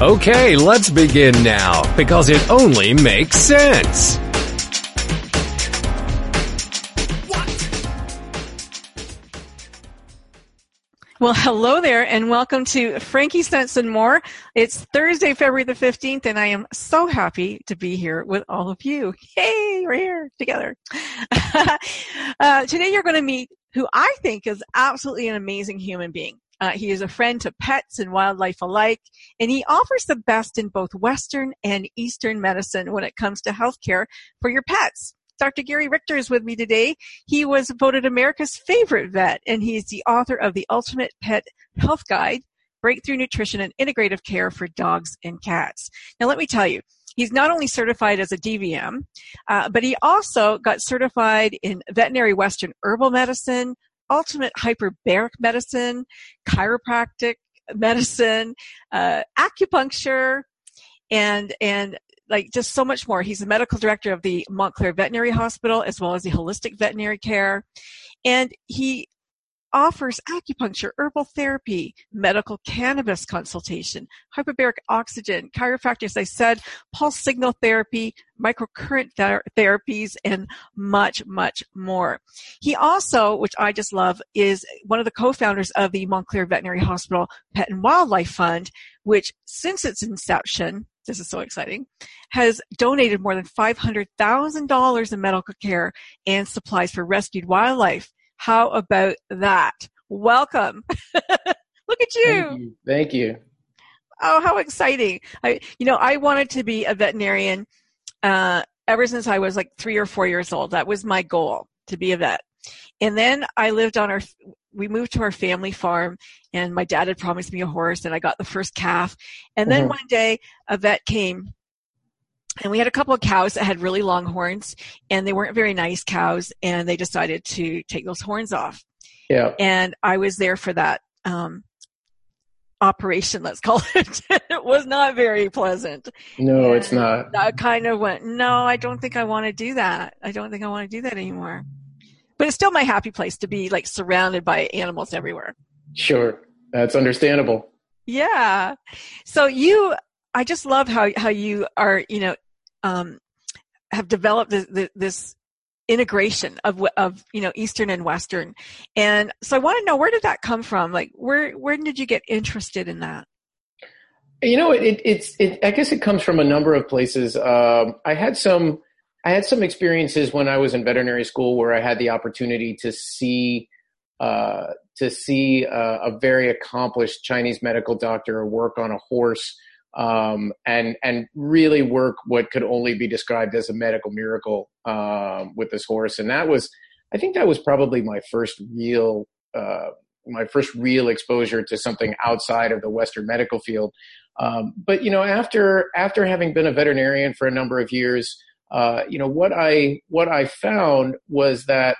Okay, let's begin now, because it only makes sense. Well, hello there and welcome to Frankie Sense and More. It's Thursday, February the 15th, and I am so happy to be here with all of you. Yay, we're here together. uh, today you're going to meet who I think is absolutely an amazing human being. Uh, he is a friend to pets and wildlife alike, and he offers the best in both Western and Eastern medicine when it comes to healthcare for your pets. Dr. Gary Richter is with me today. He was voted America's favorite vet, and he's the author of the Ultimate Pet Health Guide, Breakthrough Nutrition and Integrative Care for Dogs and Cats. Now, let me tell you, he's not only certified as a DVM, uh, but he also got certified in veterinary Western herbal medicine, ultimate hyperbaric medicine, chiropractic medicine, uh, acupuncture, and and like just so much more. He's the medical director of the Montclair Veterinary Hospital as well as the Holistic Veterinary Care. And he offers acupuncture, herbal therapy, medical cannabis consultation, hyperbaric oxygen, chiropractic, as I said, pulse signal therapy, microcurrent ther- therapies, and much, much more. He also, which I just love, is one of the co-founders of the Montclair Veterinary Hospital Pet and Wildlife Fund, which since its inception, this is so exciting, has donated more than $500,000 in medical care and supplies for rescued wildlife. How about that? Welcome. Look at you. Thank you. Thank you. Oh, how exciting. I, you know, I wanted to be a veterinarian, uh, ever since I was like three or four years old. That was my goal to be a vet. And then I lived on our, we moved to our family farm and my dad had promised me a horse and I got the first calf. And then Mhm. one day a vet came and we had a couple of cows that had really long horns and they weren't very nice cows and they decided to take those horns off. Yeah. And I was there for that, um, operation, let's call it. it was not very pleasant. No, it's not. I kind of went, no, I don't think I want to do that. I don't think I want to do that anymore. But it's still my happy place to be like surrounded by animals everywhere. Sure. That's understandable. Yeah. So you, I just love how, how you are, you know, um, have developed this, this, integration of, of, you know, Eastern and Western. And so I want to know, where did that come from? Like, where, where did you get interested in that? You know, it, it's. It, I guess it comes from a number of places. Um, I had some. I had some experiences when I was in veterinary school where I had the opportunity to see uh, to see uh, a very accomplished Chinese medical doctor work on a horse um, and and really work what could only be described as a medical miracle um, with this horse. And that was, I think, that was probably my first real uh, my first real exposure to something outside of the Western medical field. Um, but you know, after after having been a veterinarian for a number of years, uh, you know what I what I found was that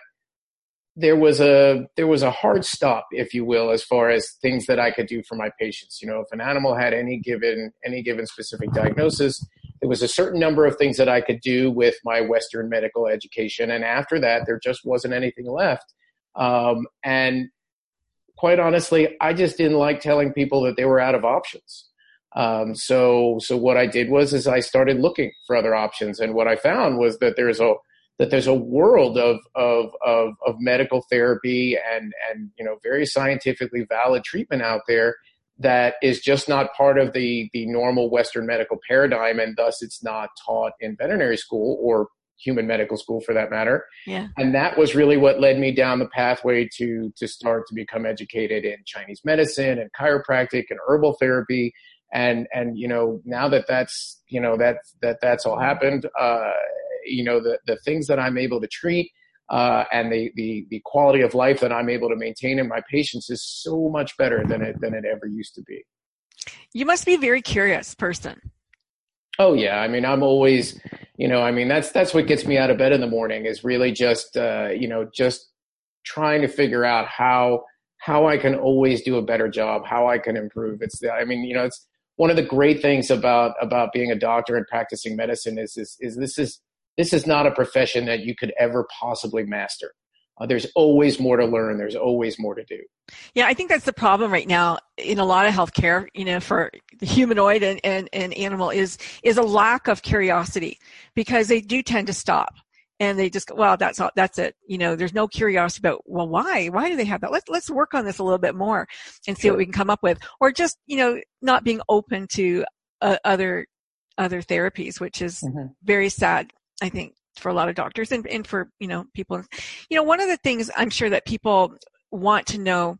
there was a there was a hard stop, if you will, as far as things that I could do for my patients. You know, if an animal had any given any given specific diagnosis, there was a certain number of things that I could do with my Western medical education, and after that, there just wasn't anything left. Um, and quite honestly, I just didn't like telling people that they were out of options. Um, so, so what I did was, is I started looking for other options, and what I found was that there's a that there's a world of of of, of medical therapy and and you know very scientifically valid treatment out there that is just not part of the the normal Western medical paradigm, and thus it's not taught in veterinary school or human medical school for that matter. Yeah. And that was really what led me down the pathway to to start to become educated in Chinese medicine and chiropractic and herbal therapy. And and you know now that that's you know that that that's all happened, uh, you know the the things that I'm able to treat uh, and the, the the quality of life that I'm able to maintain in my patients is so much better than it than it ever used to be. You must be a very curious person. Oh yeah, I mean, I'm always, you know, I mean, that's that's what gets me out of bed in the morning is really just, uh, you know, just trying to figure out how how I can always do a better job, how I can improve. It's, the, I mean, you know, it's one of the great things about about being a doctor and practicing medicine is is, is this is this is not a profession that you could ever possibly master. Uh, there's always more to learn. There's always more to do. Yeah, I think that's the problem right now in a lot of healthcare, you know, for the humanoid and, and, and animal is is a lack of curiosity because they do tend to stop and they just go, well, that's all, that's it. You know, there's no curiosity about, well, why? Why do they have that? Let's, let's work on this a little bit more and see sure. what we can come up with. Or just, you know, not being open to uh, other, other therapies, which is mm-hmm. very sad, I think for a lot of doctors and, and for you know people. You know one of the things i'm sure that people want to know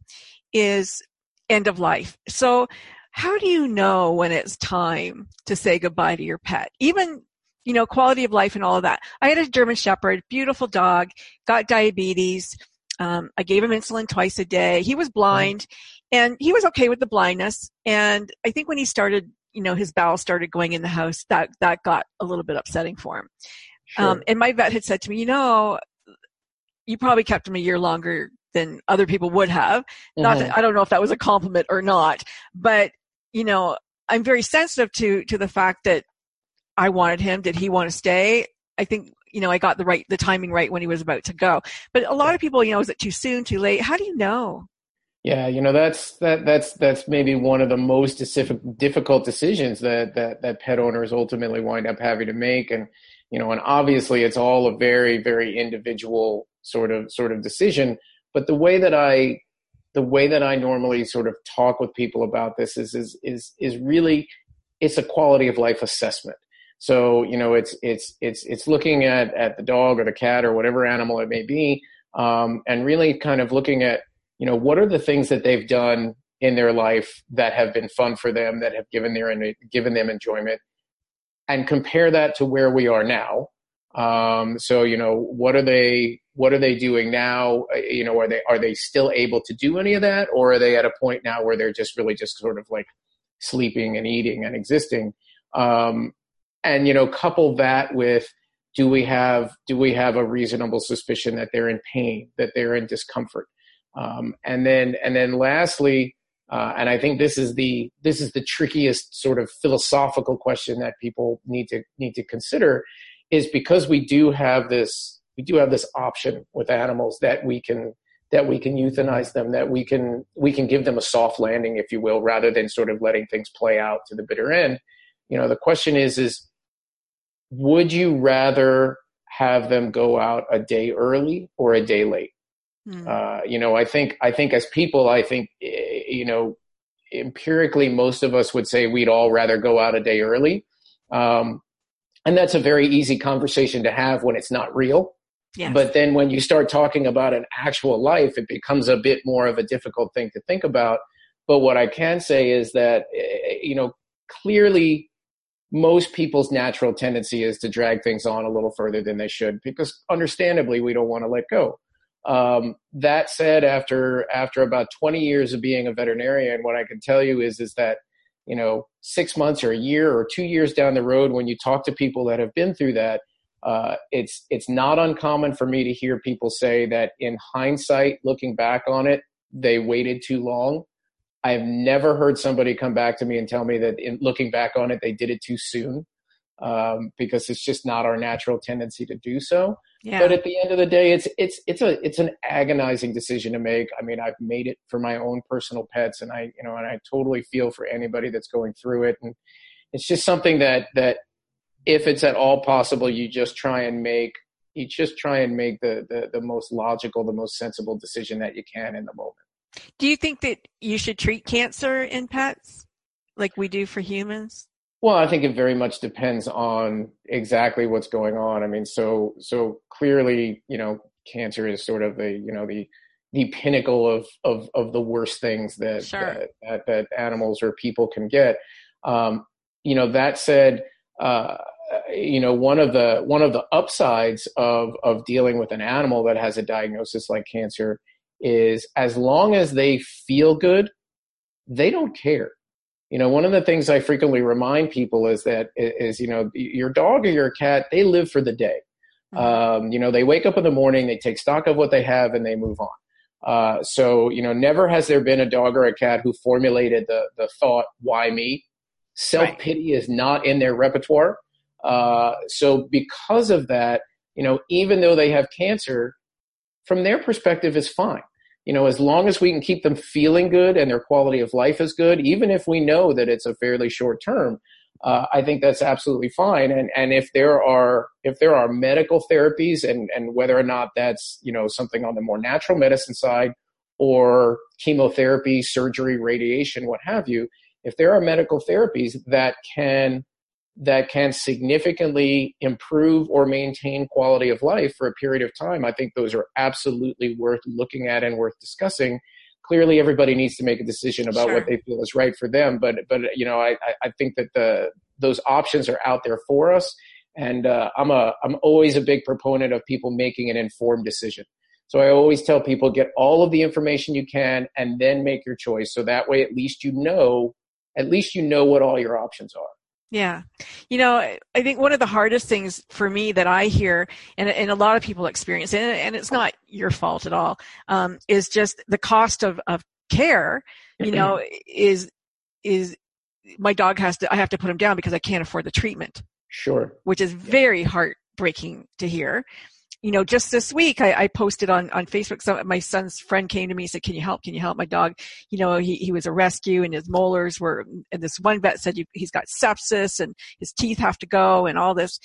is end of life. So how do you know when it's time to say goodbye to your pet? Even you know quality of life and all of that. I had a german shepherd beautiful dog got diabetes. Um, i gave him insulin twice a day. He was blind and he was okay with the blindness. And i think when he started you know his bowels started going in the house that that got a little bit upsetting for him Sure. Um, and my vet had said to me, you know, you probably kept him a year longer than other people would have. Mm-hmm. Not that. I don't know if that was a compliment or not, but you know, I'm very sensitive to to the fact that I wanted him. Did he want to stay? I think you know I got the right the timing right when he was about to go. But a lot of people, you know, is it too soon, too late? How do you know? Yeah, you know that's that that's that's maybe one of the most difficult decisions that that that pet owners ultimately wind up having to make, and you know, and obviously it's all a very, very individual sort of sort of decision. But the way that I the way that I normally sort of talk with people about this is is is is really it's a quality of life assessment. So you know, it's it's it's it's looking at at the dog or the cat or whatever animal it may be, um, and really kind of looking at you know what are the things that they've done in their life that have been fun for them, that have given their given them enjoyment, and compare that to where we are now. Um, so you know, what are they? What are they doing now? Uh, you know, are they are they still able to do any of that, or are they at a point now where they're just really just sort of like sleeping and eating and existing? Um, and you know, couple that with do we have do we have a reasonable suspicion that they're in pain, that they're in discomfort, um, and then and then lastly, uh, and I think this is the this is the trickiest sort of philosophical question that people need to need to consider, is because we do have this we do have this option with animals that we can that we can euthanize them, that we can we can give them a soft landing, if you will, rather than sort of letting things play out to the bitter end. You know, the question is is would you rather have them go out a day early or a day late? Mm. Uh, you know, I think I think as people, I think eh, you know, empirically, most of us would say we'd all rather go out a day early, um, and that's a very easy conversation to have when it's not real. Yes. But then when you start talking about an actual life, it becomes a bit more of a difficult thing to think about. But what I can say is that eh, you know, clearly most people's natural tendency is to drag things on a little further than they should because understandably we don't want to let go um, that said, after after about 20 years of being a veterinarian, what I can tell you is is that you know six months or a year or two years down the road, when you talk to people that have been through that, uh, it's it's not uncommon for me to hear people say that in hindsight, looking back on it, they waited too long. I've never heard somebody come back to me and tell me that in looking back on it, they did it too soon um, because it's just not our natural tendency to do so. Yeah. But at the end of the day, it's it's it's a it's an agonizing decision to make. I mean, I've made it for my own personal pets, and I you know, and I totally feel for anybody that's going through it. And it's just something that that if it's at all possible, you just try and make you just try and make the the, the most logical, the most sensible decision that you can in the moment. Do you think that you should treat cancer in pets like we do for humans? Well, I think it very much depends on exactly what's going on. I mean, so so clearly, you know, cancer is sort of the you know the the pinnacle of of of the worst things that sure. that, that, that, animals or people can get. Um, you know, that said, uh, you know, one of the one of the upsides of of dealing with an animal that has a diagnosis like cancer is as long as they feel good, they don't care you know, one of the things I frequently remind people is that is you know your dog or your cat they live for the day. Mm-hmm. Um, you know, they wake up in the morning, they take stock of what they have, and they move on. Uh, so, you know, never has there been a dog or a cat who formulated the the thought, "Why me?" Self pity right. is not in their repertoire. Uh, so, because of that, you know, even though they have cancer, from their perspective, is fine. You know, as long as we can keep them feeling good and their quality of life is good, even if we know that it's a fairly short term, uh, I think that's absolutely fine. And and if there are if there are medical therapies and and whether or not that's you know something on the more natural medicine side or chemotherapy, surgery, radiation, what have you, if there are medical therapies that can that can significantly improve or maintain quality of life for a period of time, I think those are absolutely worth looking at and worth discussing clearly everybody needs to make a decision about sure. what they feel is right for them. But but you know, I I think that the those options are out there for us, and uh, I'm a I'm always a big proponent of people making an informed decision. So I always tell people get all of the information you can and then make your choice. So that way, at least you know, at least you know what all your options are. Yeah. You know, I think one of the hardest things for me that I hear and, and a lot of people experience, and, and it's not your fault at all, um, is just the cost of, of care, you know, is, is my dog has to, I have to put him down because I can't afford the treatment. Sure. Which is very heartbreaking to hear you know, just this week I, I posted on, on Facebook, some, my son's friend came to me and said, can you help? Can you help my dog? You know, he, he was a rescue and his molars were, and this one vet said he's got sepsis and his teeth have to go and all this.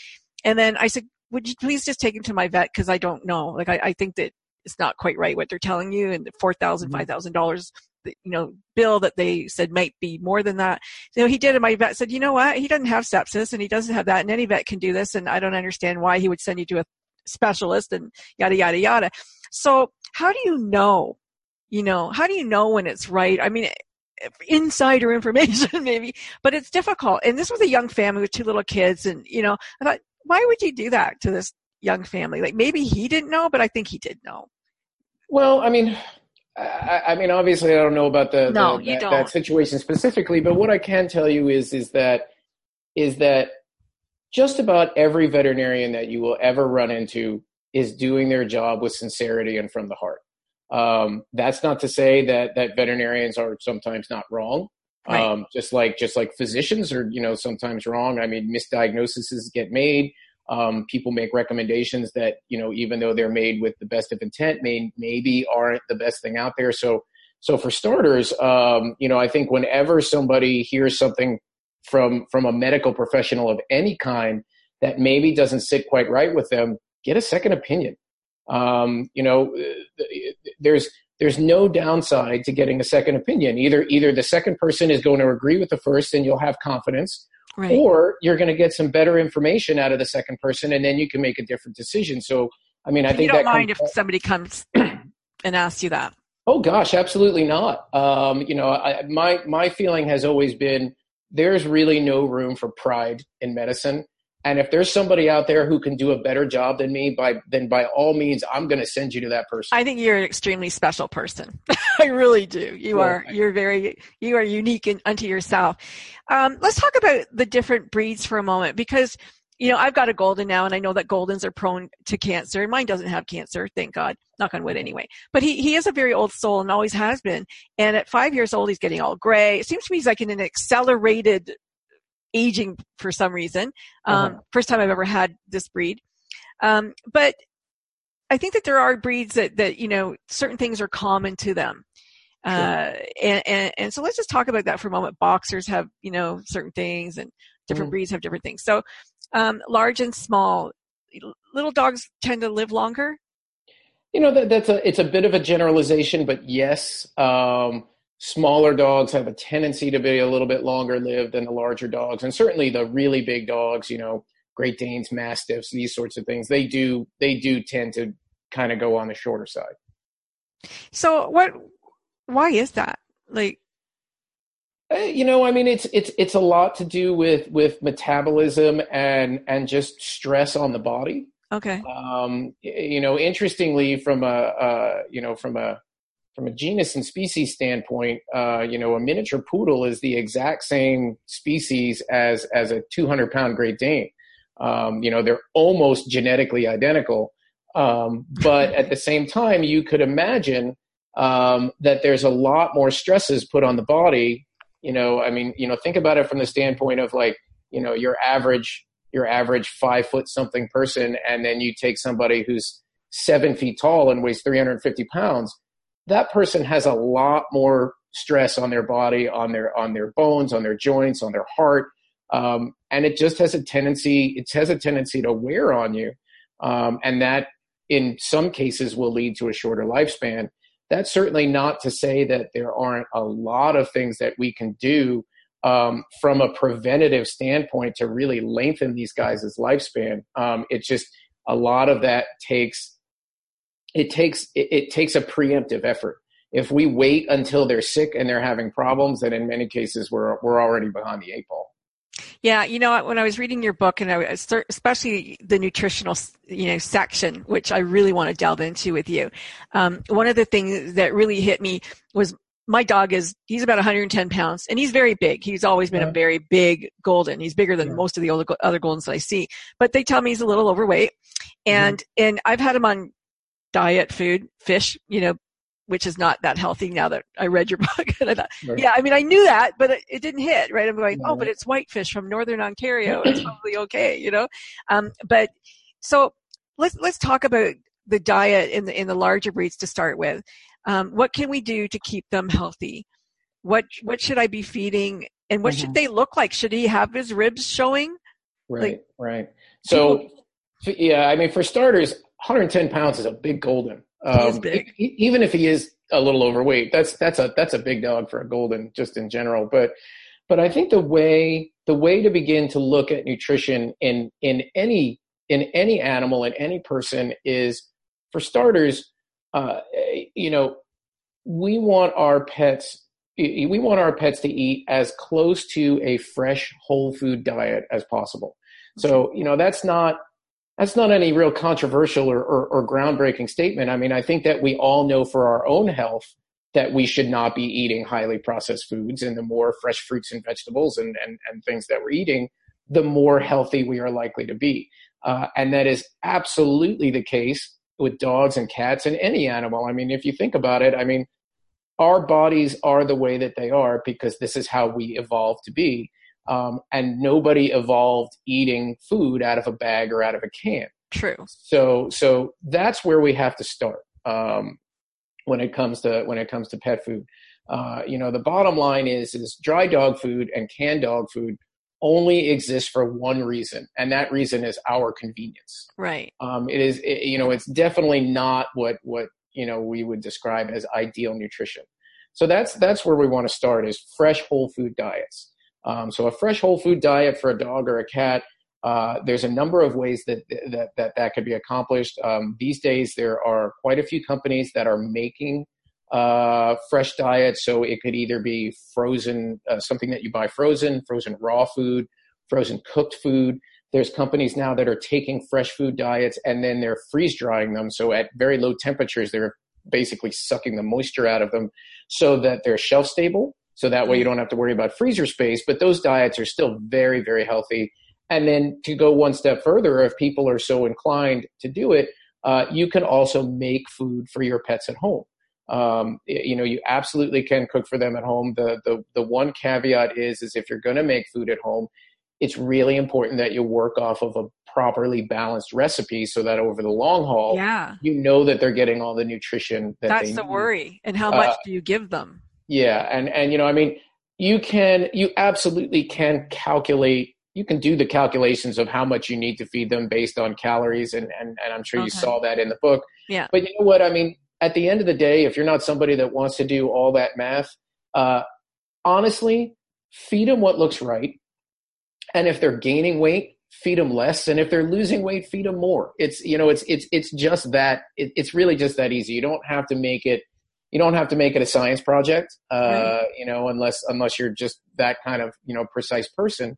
And then I said, would you please just take him to my vet? Cause I don't know. Like I, I think that it's not quite right what they're telling you and the four thousand, mm-hmm. five thousand dollars you know bill that they said might be more than that you know he did and my vet said you know what he doesn't have sepsis and he doesn't have that and any vet can do this and i don't understand why he would send you to a specialist and yada yada yada. So how do you know you know how do you know when it's right? I mean insider information maybe but it's difficult. And this was a young family with two little kids and you know i thought why would you do that to this young family? Like maybe he didn't know but i think he did know. Well i mean I, I mean, obviously, I don't know about the, no, the that, that, situation specifically, but what I can tell you is is that is that just about every veterinarian that you will ever run into is doing their job with sincerity and from the heart. Um, that's not to say that that veterinarians are sometimes not wrong. Right. Um, just like just like physicians are, you know, sometimes wrong. I mean, misdiagnoses get made. Um, people make recommendations that you know, even though they're made with the best of intent, may maybe aren't the best thing out there. So, so for starters, um, you know, I think whenever somebody hears something from from a medical professional of any kind that maybe doesn't sit quite right with them, get a second opinion. Um, you know, there's there's no downside to getting a second opinion. Either either the second person is going to agree with the first, and you'll have confidence, right. or you're going to get some better information out of the second person, and then you can make a different decision. So, I mean, I think you don't mind if somebody comes and asks you that. Oh gosh, absolutely not. Um, you know, I, my my feeling has always been there's really no room for pride in medicine. And if there's somebody out there who can do a better job than me, by then by all means, I'm going to send you to that person. I think you're an extremely special person. I really do. You are. You're very. You are unique in, unto yourself. Um, let's talk about the different breeds for a moment because you know, I've got a golden now, and I know that goldens are prone to cancer. Mine doesn't have cancer, thank God. Knock on wood, anyway. But he he is a very old soul and always has been. And at five years old, he's getting all gray. It seems to me he's like in an accelerated aging for some reason. Um, uh-huh. First time I've ever had this breed. Um, but I think that there are breeds that that you know certain things are common to them. Sure. Uh, and, and, and so let's just talk about that for a moment. Boxers have, you know, certain things and different mm. breeds have different things. So um, large and small. Little dogs tend to live longer. You know that that's a it's a bit of a generalization, but yes, um, smaller dogs have a tendency to be a little bit longer lived than the larger dogs, and certainly the really big dogs, you know, Great Danes, Mastiffs, these sorts of things, they do they do tend to kind of go on the shorter side. So what? Why is that? Like, you know, I mean, it's it's it's a lot to do with with metabolism and and just stress on the body. Okay. Um, you know, interestingly, from a uh, you know from a from a genus and species standpoint, uh, you know, a miniature poodle is the exact same species as as a 200 pound Great Dane. Um, you know, they're almost genetically identical, um, but at the same time, you could imagine um, that there's a lot more stresses put on the body. You know, I mean, you know, think about it from the standpoint of like, you know, your average your average five foot something person, and then you take somebody who's seven feet tall and weighs 350 pounds that person has a lot more stress on their body, on their on their bones, on their joints, on their heart, um, and it just has a tendency. It has a tendency to wear on you, um, and that in some cases will lead to a shorter lifespan. That's certainly not to say that there aren't a lot of things that we can do um, from a preventative standpoint to really lengthen these guys' lifespan. Um, it's just a lot of that takes it takes it, it takes a preemptive effort. If we wait until they're sick and they're having problems, then in many cases we're we're already behind the eight ball. Yeah, you know, when I was reading your book, and I, especially the nutritional, you know, section, which I really want to delve into with you. Um, one of the things that really hit me was my dog is he's about 110 pounds and he's very big. He's always been yeah. a very big golden. He's bigger than yeah. most of the other goldens that I see. But they tell me he's a little overweight, mm-hmm. and mm-hmm. and I've had him on diet food, fish, you know, which is not that healthy now that I read your book. and I thought, right. yeah, I mean, I knew that, but it, it didn't hit, right? I'm going, oh, but it's whitefish from Northern Ontario. It's probably okay, you know? Um, but so let's, let's talk about the diet in the, in the larger breeds to start with. Um, what can we do to keep them healthy? What, what should I be feeding? And what mm-hmm. should they look like? Should he have his ribs showing? Right, like, right. So, people, yeah, I mean, for starters, 110 pounds is a big golden. Um, even if he is a little overweight, that's that's a that's a big dog for a golden, just in general. But but I think the way the way to begin to look at nutrition in in any in any animal in any person is, for starters, uh, you know, we want our pets we want our pets to eat as close to a fresh whole food diet as possible. So, you know, that's not that's not any real controversial or, or, or, groundbreaking statement. I mean, I think that we all know for our own health that we should not be eating highly processed foods and the more fresh fruits and vegetables and, and, and things that we're eating, the more healthy we are likely to be. Uh, and that is absolutely the case with dogs and cats and any animal. I mean, if you think about it, I mean, our bodies are the way that they are because this is how we evolved to be um, and nobody evolved eating food out of a bag or out of a can. True. So so that's where we have to start um, when it comes to when it comes to pet food. Uh, you know, the bottom line is is dry dog food and canned dog food only exists for one reason, and that reason is our convenience. Right. Um, it is, it, you know, it's definitely not what what you know we would describe as ideal nutrition. So that's that's where we want to start is fresh whole food diets. Um, so a fresh whole food diet for a dog or a cat. Uh, there's a number of ways that that that, that could be accomplished. Um, these days, there are quite a few companies that are making uh, fresh diets. So it could either be frozen, uh, something that you buy frozen, frozen raw food, frozen cooked food. There's companies now that are taking fresh food diets and then they're freeze drying them. So at very low temperatures, they're basically sucking the moisture out of them so that they're shelf stable so that way you don't have to worry about freezer space. But those diets are still very, very healthy. And then to go one step further, if people are so inclined to do it, uh, you can also make food for your pets at home. Um, you know, you absolutely can cook for them at home. The the the one caveat is is if you're going to make food at home, it's really important that you work off of a properly balanced recipe so that over the long haul, yeah. you know that they're getting all the nutrition that That's the need. worry. And how much uh, do you give them? Yeah, and and you know, I mean, you can you absolutely can calculate. You can do the calculations of how much you need to feed them based on calories, and and, and I'm sure okay. you saw that in the book. Yeah. But you know what? I mean, at the end of the day, if you're not somebody that wants to do all that math, uh, honestly, feed them what looks right. And if they're gaining weight, feed them less. And if they're losing weight, feed them more. It's you know, it's it's it's just that. It, it's really just that easy. You don't have to make it you don't have to make it a science project, uh, right. you know, unless unless you're just that kind of you know precise person.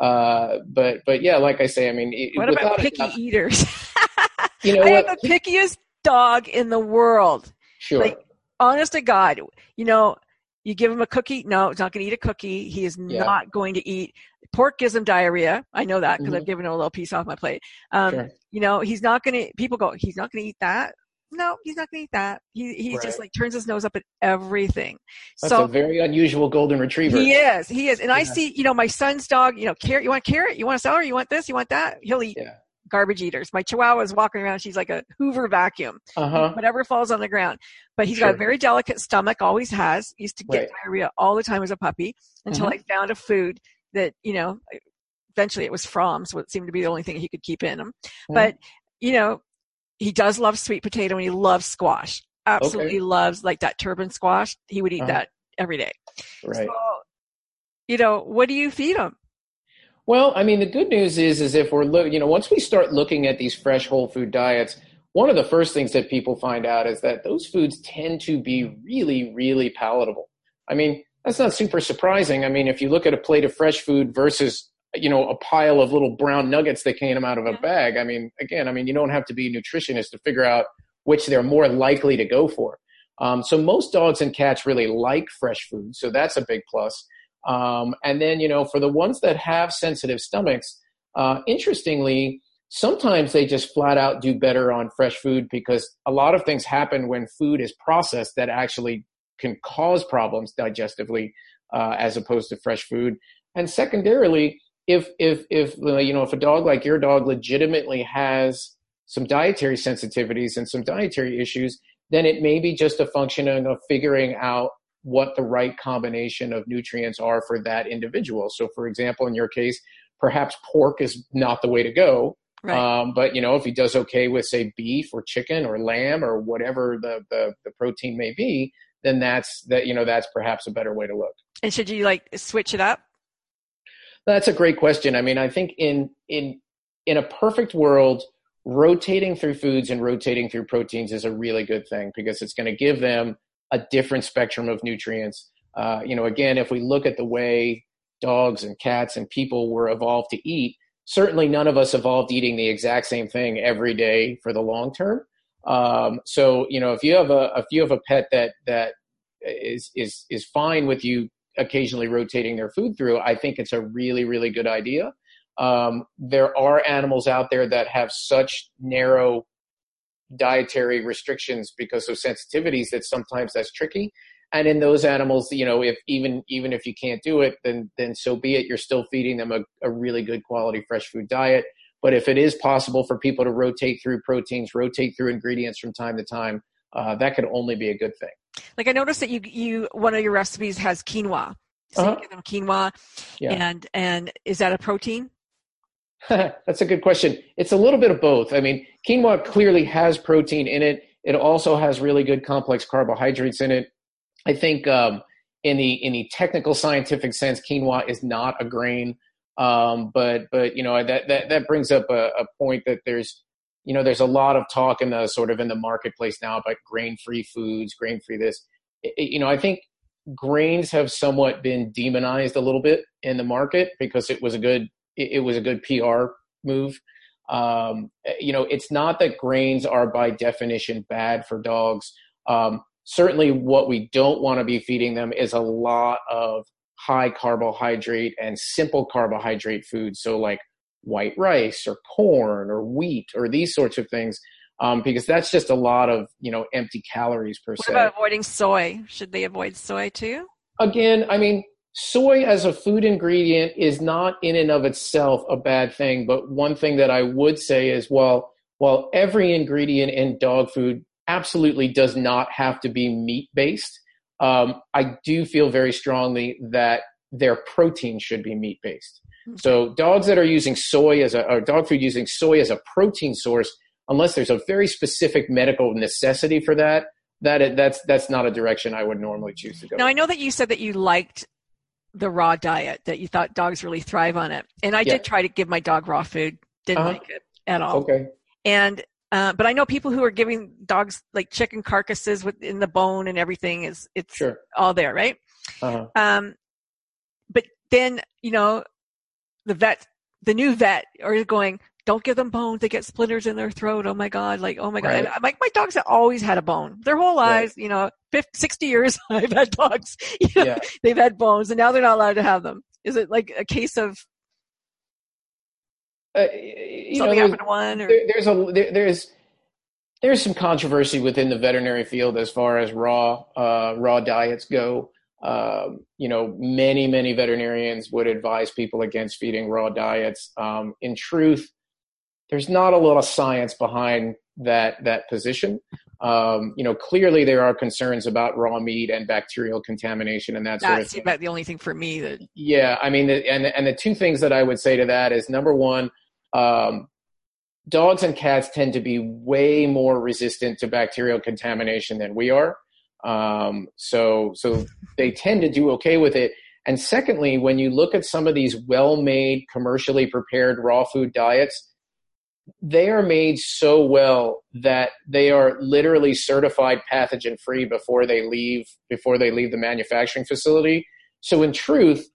Uh, but but yeah, like I say, I mean, what about picky enough, eaters? you know, I what? have the pickiest dog in the world. Sure. Like, honest to God, you know, you give him a cookie. No, he's not going to eat a cookie. He is Yeah. not going to eat. Pork gives him diarrhea. I know that because Mhm. I've given him a little piece off my plate. Um, Sure. You know, he's not going to. People go, he's not going to eat that. No, he's not going to eat that. He he Right. just like turns his nose up at everything. That's so a very unusual golden retriever. he is. He is. And I see, you know, my son's dog, you know, carrot, you want carrot? You want a celery? You want this? You want that? He'll eat Yeah. garbage eaters. My chihuahua is walking around. She's like a Hoover vacuum. Uh huh. Whatever falls on the ground. But he's got a very delicate stomach, always has. Used to get Right. diarrhea all the time as a puppy until Mhm. I found a food that, you know, eventually it was Fromm's, what seemed to be the only thing he could keep in him. Mhm. But, you know, he does love sweet potato and he loves squash. Absolutely loves like that turban squash. He would eat Uh-huh. that every day. Right. So, you know, what do you feed him? Well, I mean, the good news is, is if we're look, you know, once we start looking at these fresh whole food diets, one of the first things that people find out is that those foods tend to be really, really palatable. I mean, that's not super surprising. I mean, if you look at a plate of fresh food versus, you know, a pile of little brown nuggets that came out of a bag, I mean, again, I mean, you don't have to be a nutritionist to figure out which they're more likely to go for. Um, so most dogs and cats really like fresh food, so that's a big plus. Um, and then, you know, for the ones that have sensitive stomachs, uh, interestingly, sometimes they just flat out do better on fresh food because a lot of things happen when food is processed that actually can cause problems digestively uh, as opposed to fresh food. And secondarily, if if if you know if a dog like your dog legitimately has some dietary sensitivities and some dietary issues, then it may be just a function of figuring out what the right combination of nutrients are for that individual. So, for example, in your case, perhaps pork is not the way to go. Right. Um, but you know, if he does okay with say beef or chicken or lamb or whatever the, the, the protein may be, then that's that you know that's perhaps a better way to look. and should you like switch it up? That's a great question. I mean, I think in in in a perfect world, rotating through foods and rotating through proteins is a really good thing because it's going to give them a different spectrum of nutrients. Uh, you know, again, if we look at the way dogs and cats and people were evolved to eat, certainly none of us evolved eating the exact same thing every day for the long term. Um, so, you know, if you have a if you have a pet that that is is is fine with you occasionally rotating their food through, I think it's a really really good idea. Um, there are animals out there that have such narrow dietary restrictions because of sensitivities that sometimes that's tricky. And in those animals you know if even even if you can't do it then then so be it. You're still feeding them a, a really good quality fresh food diet. But if it is possible for people to rotate through proteins rotate through ingredients from time to time uh, that could only be a good thing Like I noticed that you you one of your recipes has quinoa. So Uh-huh. you give them quinoa, Yeah. and and is that a protein? That's a good question. It's a little bit of both. I mean, quinoa clearly has protein in it. It also has really good complex carbohydrates in it. I think um, in the in the technical scientific sense, quinoa is not a grain. Um, but but you know that that that brings up a, a point that there's you know there's a lot of talk in the sort of in the marketplace now about grain free foods, grain free this. It- you know, I think grains have somewhat been demonized a little bit in the market because it was a good it, it was a good PR move. Um, you know, it's not that grains are by definition bad for dogs. Um, certainly, what we don't want to be feeding them is a lot of high carbohydrate and simple carbohydrate foods. So, like white rice or corn or wheat or these sorts of things, um, because that's just a lot of you know empty calories per What se What about avoiding soy? Should they avoid soy too? again, I mean, soy as a food ingredient is not in and of itself a bad thing. But one thing that I would say is, well, while every ingredient in dog food absolutely does not have to be meat based, um, I do feel very strongly that their protein should be meat based. So dogs that are using soy as a or dog food using soy as a protein source, unless there's a very specific medical necessity for that, that that's that's not a direction I would normally choose to go. Now I know that you said that you liked the raw diet, that you thought dogs really thrive on it, and I Yeah. did try to give my dog raw food. Didn't Uh-huh. like it at all. Okay. And uh, but I know people who are giving dogs like chicken carcasses within the bone and everything is it's Sure. all there, right? Uh-huh. Um, but then you know the vet, the new vet, are going. don't give them bones; they get splinters in their throat. Oh my god! Like oh my god! Right. And my my dogs have always had a bone their whole Right. lives. You know, 50, 60 years I've had dogs. You know, Yeah. they've had bones, and now they're not allowed to have them. Is it like a case of Uh, you know, something there's- happened to one? Or there, there's a there, there's there's some controversy within the veterinary field as far as raw uh, raw diets go. Um, you know, many many veterinarians would advise people against feeding raw diets. Um, in truth, there's not a lot of science behind that that position. Um, you know, clearly there are concerns about raw meat and bacterial contamination and that sort of that's about the only thing for me that Yeah, I mean, the, and and the two things that I would say to that is number one, um, dogs and cats tend to be way more resistant to bacterial contamination than we are. Um, so so they tend to do okay with it. And secondly, when you look at some of these well-made, commercially prepared raw food diets, they are made so well that they are literally certified pathogen free before they leave before they leave the manufacturing facility. So in truth,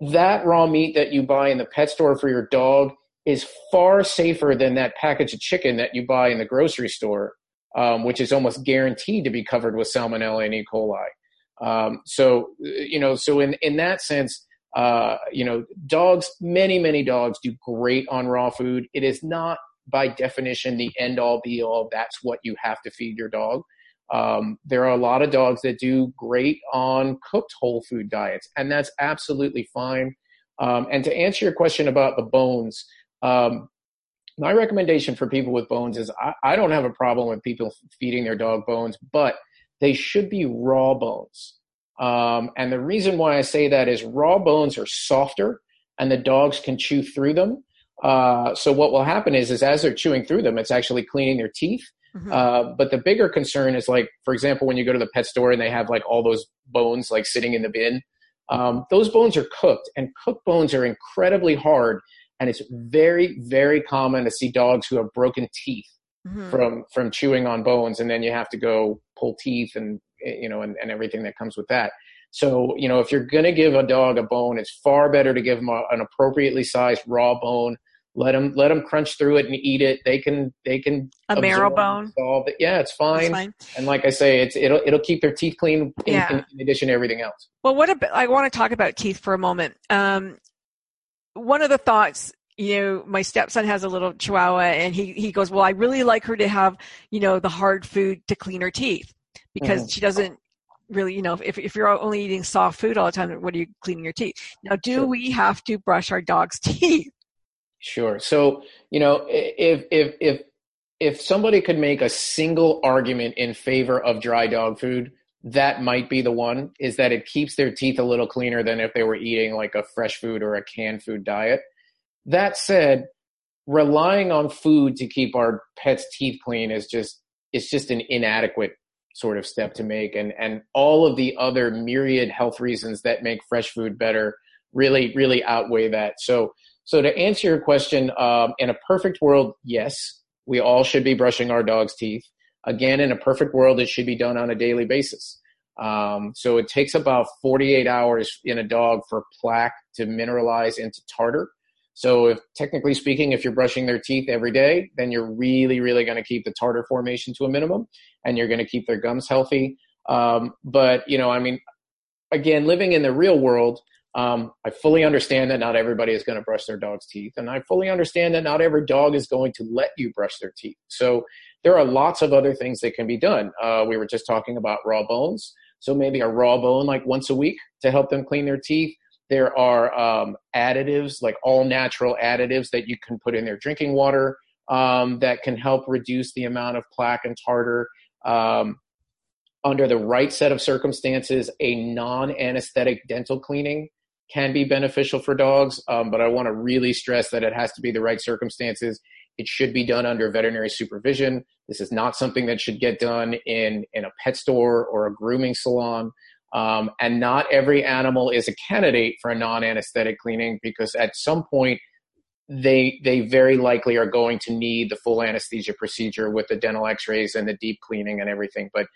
that raw meat that you buy in the pet store for your dog is far safer than that package of chicken that you buy in the grocery store, um, which is almost guaranteed to be covered with salmonella and E. coli. Um, so you know, so in in that sense, uh, you know, dogs, many many dogs do great on raw food. It is not by definition the end all be all. That's what you have to feed your dog. Um, there are a lot of dogs that do great on cooked whole food diets, and that's absolutely fine. Um, and to answer your question about the bones, um, my recommendation for people with bones is I, I don't have a problem with people feeding their dog bones, but they should be raw bones. Um, and the reason why I say that is raw bones are softer, and the dogs can chew through them. Uh, so what will happen is, is as they're chewing through them, it's actually cleaning their teeth. Mhm. Uh, but the bigger concern is like, for example, when you go to the pet store and they have like all those bones like sitting in the bin, um, those bones are cooked, and cooked bones are incredibly hard. And it's very, very common to see dogs who have broken teeth Mhm. from from chewing on bones, and then you have to go pull teeth and you know and, and everything that comes with that. So you know, if you're gonna give a dog a bone, it's far better to give them a, an appropriately sized raw bone. Let them let them crunch through it and eat it. They can they can a marrow bone. it. Yeah, it's fine. fine. And like I say, it's it'll it'll keep their teeth clean in, Yeah. in, in addition to everything else. Well, what about, I want to talk about teeth for a moment. Um, one of the thoughts, you know, my stepson has a little chihuahua and he, he goes, well, I really like her to have, you know, the hard food to clean her teeth because Mhm. she doesn't really, you know, if, if you're only eating soft food all the time, what are you cleaning your teeth? Now, do Sure. we have to brush our dog's teeth? Sure. So, you know, if if if if somebody could make a single argument in favor of dry dog food, that might be the one is that it keeps their teeth a little cleaner than if they were eating like a fresh food or a canned food diet. That said, relying on food to keep our pets' teeth clean is just it's just an inadequate sort of step to make and and all of the other myriad health reasons that make fresh food better really really outweigh that. So so to answer your question, um, in a perfect world, yes, we all should be brushing our dog's teeth. Again, in a perfect world, it should be done on a daily basis. Um, so it takes about 48 hours in a dog for plaque to mineralize into tartar. So if technically speaking, if you're brushing their teeth every day, then you're really, really going to keep the tartar formation to a minimum and you're going to keep their gums healthy. Um, but, you know, I mean, again, living in the real world, um, I fully understand that not everybody is going to brush their dog's teeth, and I fully understand that not every dog is going to let you brush their teeth. So there are lots of other things that can be done. Uh, we were just talking about raw bones, so maybe a raw bone like once a week to help them clean their teeth. There are um, additives, like all natural additives that you can put in their drinking water um, that can help reduce the amount of plaque and tartar. Um, under the right set of circumstances, a non anesthetic dental cleaning can be beneficial for dogs, um, but I want to really stress that it has to be the right circumstances. It should be done under veterinary supervision. This is not something that should get done in, in a pet store or a grooming salon. Um, and not every animal is a candidate for a non anesthetic cleaning because at some point, they they very likely are going to need the full anesthesia procedure with the dental x-rays and the deep cleaning and everything but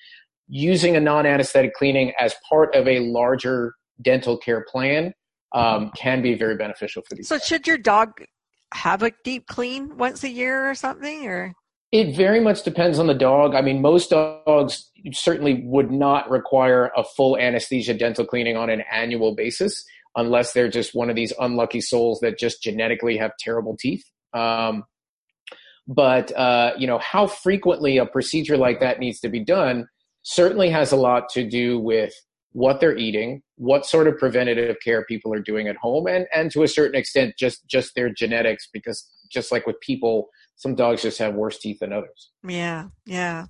using a non-anesthetic cleaning as part of a larger dental care plan um, can be very beneficial for these So should your dog have a deep clean once a year or something? Or It very much depends on the dog. I mean, most dogs certainly would not require a full anesthesia dental cleaning on an annual basis unless they're just one of these unlucky souls that just genetically have terrible teeth. Um, but uh, you know how frequently a procedure like that needs to be done certainly has a lot to do with what they're eating, what sort of preventative care people are doing at home, and and to a certain extent just just their genetics. Because just like with people, some dogs just have worse teeth than others. yeah, yeah.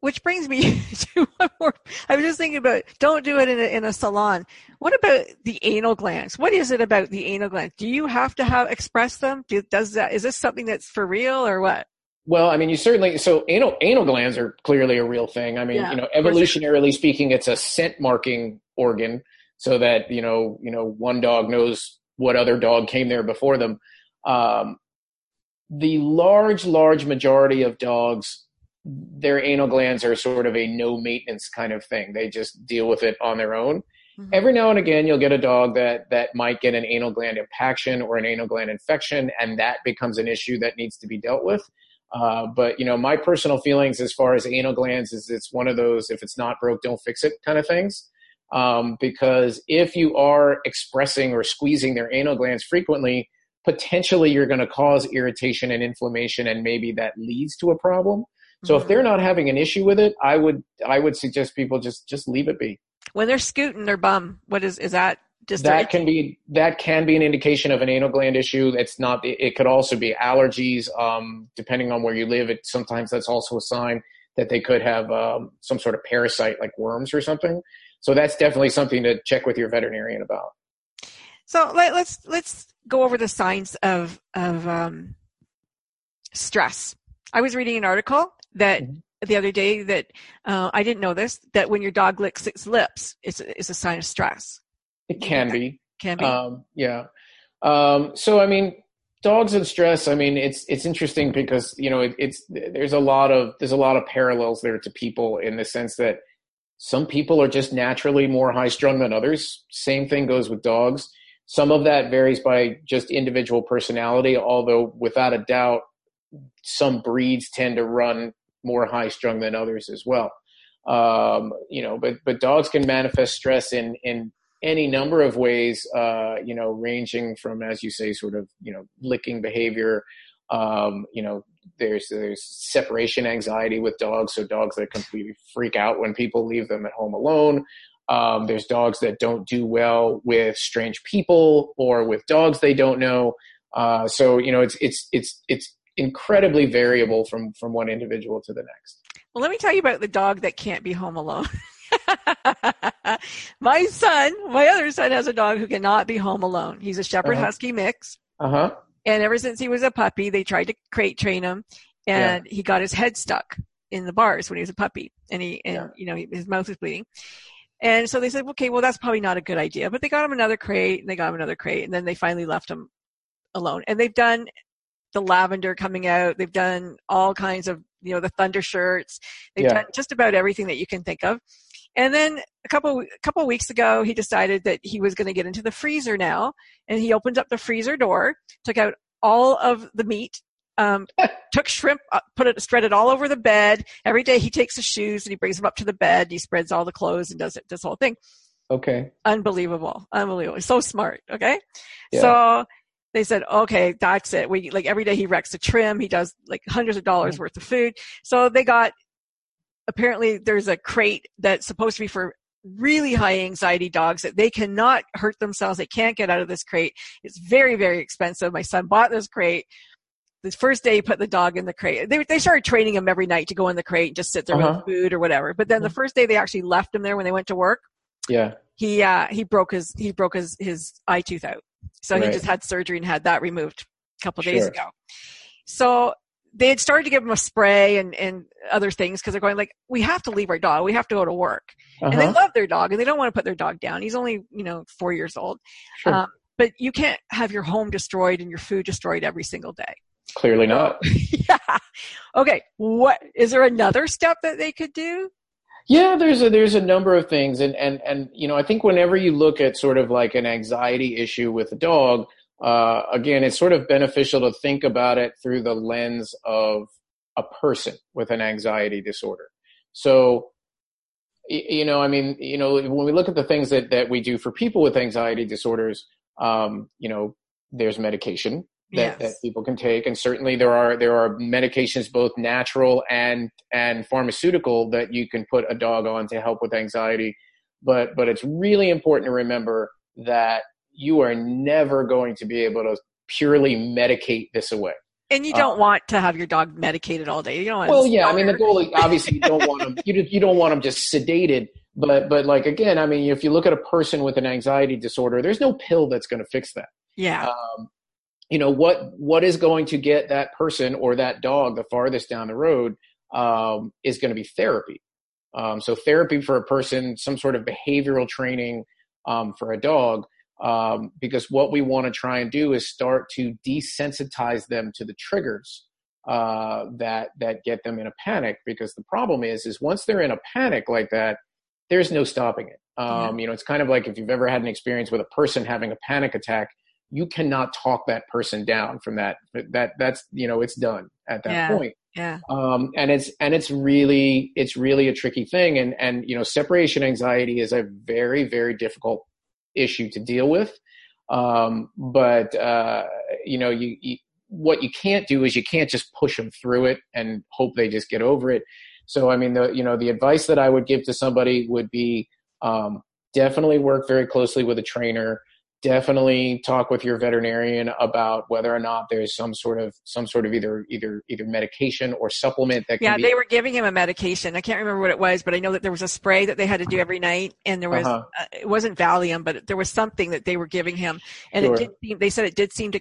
Which brings me to one more. I was just thinking about don't do it in a, in a salon. What about the anal glands? What is it about the anal glands? Do you have to have express them? Do, does that is this something that's for real or what? Well, I mean, you certainly so anal anal glands are clearly a real thing. I mean, Yeah, you know, evolutionarily speaking, it's a scent marking organ, so that you know, you know, one dog knows what other dog came there before them. Um, the large, large majority of dogs, their anal glands are sort of a no maintenance kind of thing. They just deal with it on their own. Mhm. Every now and again, you'll get a dog that that might get an anal gland impaction or an anal gland infection, and that becomes an issue that needs to be dealt with. Uh, but you know, my personal feelings as far as anal glands is it's one of those if it's not broke, don't fix it kind of things. Um, because if you are expressing or squeezing their anal glands frequently, potentially you're going to cause irritation and inflammation, and maybe that leads to a problem. So if Mhm. they're not having an issue with it, I would I would suggest people just just leave it be. when they're scooting their bum, what is is that just that can be that can be an indication of an anal gland issue. It's not. It, it could also be allergies. Um, depending on where you live, it sometimes that's also a sign that they could have um, some sort of parasite like worms or something. So that's definitely something to check with your veterinarian about. So let, let's let's go over the signs of of um, stress. I was reading an article that Mhm. the other day that uh, I didn't know this that when your dog licks its lips, it's it's a sign of stress. It can be. Can be. Um, yeah. Um, so I mean, dogs and stress. I mean, it's it's interesting because you know it, it's there's a lot of there's a lot of parallels there to people in the sense that some people are just naturally more high strung than others. Same thing goes with dogs. Some of that varies by just individual personality, although without a doubt, some breeds tend to run more high strung than others as well. Um, you know, but but dogs can manifest stress in in any number of ways, uh, you know, ranging from, as you say, sort of, you know, licking behavior. Um, you know, there's there's separation anxiety with dogs, so dogs that completely freak out when people leave them at home alone. Um, there's dogs that don't do well with strange people or with dogs they don't know. Uh, so you know, it's it's it's it's incredibly variable from from one individual to the next. well, let me tell you about the dog that can't be home alone. my son, my other son, has a dog who cannot be home alone. He's a Shepherd Uh-huh. Husky mix. Uh huh. And ever since he was a puppy, they tried to crate train him, and he got his head stuck in the bars when he was a puppy, and he and Yeah. you know his mouth was bleeding. And so they said, okay, well that's probably not a good idea. But they got him another crate, and they got him another crate, and then they finally left him alone. And they've done the lavender coming out. They've done all kinds of you know the thunder shirts. They've Yeah. done just about everything that you can think of. And then a couple a couple weeks ago, he decided that he was going to get into the freezer now, and he opened up the freezer door, took out all of the meat, um, took shrimp, uh, put it, spread it all over the bed. Every day he takes his shoes and he brings them up to the bed. He spreads all the clothes and does it, this whole thing. Okay. Unbelievable, unbelievable. So smart. Okay, Yeah. so they said, okay, that's it. We like every day he wrecks a trim. He does like hundreds of dollars worth of food. So they got apparently there's a crate that's supposed to be for really high anxiety dogs that they cannot hurt themselves. They can't get out of this crate. It's very, very expensive. My son bought this crate. The first day he put the dog in the crate. They, they started training him every night to go in the crate and just sit there Uh-huh. with food or whatever. But then the first day they actually left him there when they went to work, Yeah. he, uh, he broke his, he broke his, his eye tooth out. So he just had surgery and had that removed a couple days ago. So they had started to give him a spray and, and other things because they're going like, we have to leave our dog. We have to go to work. And they Uh-huh. love their dog and they don't want to put their dog down. He's only, you know, four years old. Sure. Um, but you can't have your home destroyed and your food destroyed every single day. Clearly not. yeah. Okay. What is there another step that they could do? Yeah, there's a there's a number of things, and and and you know, I think whenever you look at sort of like an anxiety issue with a dog, uh, again, it's sort of beneficial to think about it through the lens of a person with an anxiety disorder. So, you know, I mean, you know, when we look at the things that, that we do for people with anxiety disorders, um, you know, there's medication that, yes. that people can take. And certainly there are, there are medications, both natural and, and pharmaceutical that you can put a dog on to help with anxiety. But, but it's really important to remember that you are never going to be able to purely medicate this away. And you don't uh, want to have your dog medicated all day. You don't. well, yeah. I mean, the goal obviously you don't want them. You you don't want them just sedated. But but like again, I mean, if you look at a person with an anxiety disorder, there's no pill that's going to fix that. Yeah. Um, you know what what is going to get that person or that dog the farthest down the road um, is going to be therapy. Um, so therapy for a person, some sort of behavioral training um, for a dog um, because what we want to try and do is start to desensitize them to the triggers uh, that that get them in a panic. Because the problem is, is once they're in a panic like that, there's no stopping it. Um, yeah. You know, it's kind of like if you've ever had an experience with a person having a panic attack, you cannot talk that person down from that. That that's you know, it's done at that yeah. point. Yeah. Um, and it's and it's really it's really a tricky thing. And and you know, separation anxiety is a very very difficult issue to deal with. Um, but uh, you know, you, you, what you can't do is you can't just push them through it and hope they just get over it. So, I mean, the you know, the advice that I would give to somebody would be um, definitely work very closely with a trainer definitely talk with your veterinarian about whether or not there's some sort of some sort of either either either medication or supplement that yeah be- they were giving him a medication i can't remember what it was but i know that there was a spray that they had to do every night and there was uh-huh. uh, it wasn't valium but there was something that they were giving him and sure. it did seem, they said it did seem to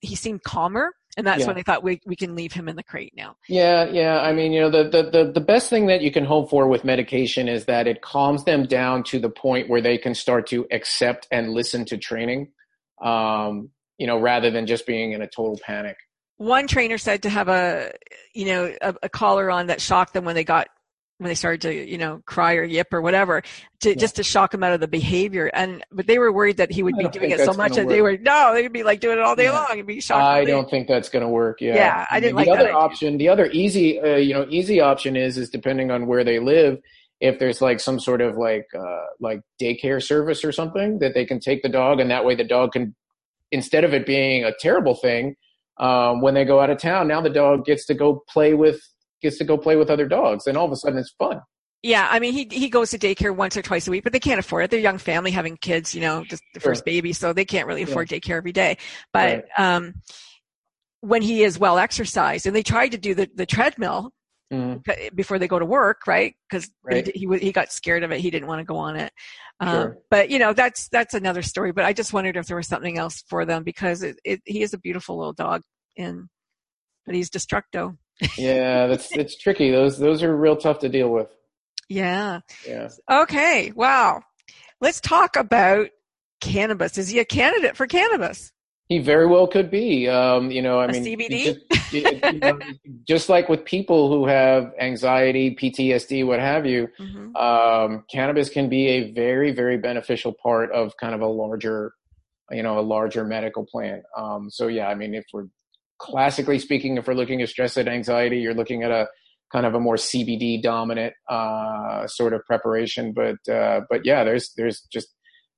he seemed calmer and that's yeah. when I thought we we can leave him in the crate now. Yeah, yeah. I mean, you know, the, the the the best thing that you can hope for with medication is that it calms them down to the point where they can start to accept and listen to training, um, you know, rather than just being in a total panic. One trainer said to have a, you know, a, a collar on that shocked them when they got when they started to you know cry or yip or whatever to yeah. just to shock him out of the behavior and but they were worried that he would be doing it so much that work. they were no they'd be like doing it all day yeah. long and be shocked i don't think that's going to work yeah yeah i didn't the like other option the other easy uh, you know easy option is is depending on where they live if there's like some sort of like uh like daycare service or something that they can take the dog and that way the dog can instead of it being a terrible thing um, when they go out of town now the dog gets to go play with gets to go play with other dogs, and all of a sudden it's fun. Yeah, I mean, he he goes to daycare once or twice a week, but they can't afford it. They're a young family having kids, you know, just the first baby, so they can't really afford yeah. daycare every day. But right. um, when he is well exercised, and they tried to do the the treadmill mm-hmm. before they go to work, right? Because right. he he got scared of it. He didn't want to go on it. Um, sure. But you know, that's that's another story. But I just wondered if there was something else for them because it, it, he is a beautiful little dog, and but he's destructo yeah, that's it's tricky. Those those are real tough to deal with. Yeah. Yeah. Okay. Wow. Let's talk about cannabis. Is he a candidate for cannabis? He very well could be. Um, you know, I a mean, CBD. Just, you know, just, like with people who have anxiety, PTSD, what have you, mm-hmm. um, cannabis can be a very, very beneficial part of kind of a larger, you know, a larger medical plan. Um, so yeah, I mean, if we're classically speaking, if we're looking at stress and anxiety, you're looking at a kind of a more CBD dominant uh, sort of preparation. But uh, but yeah, there's there's just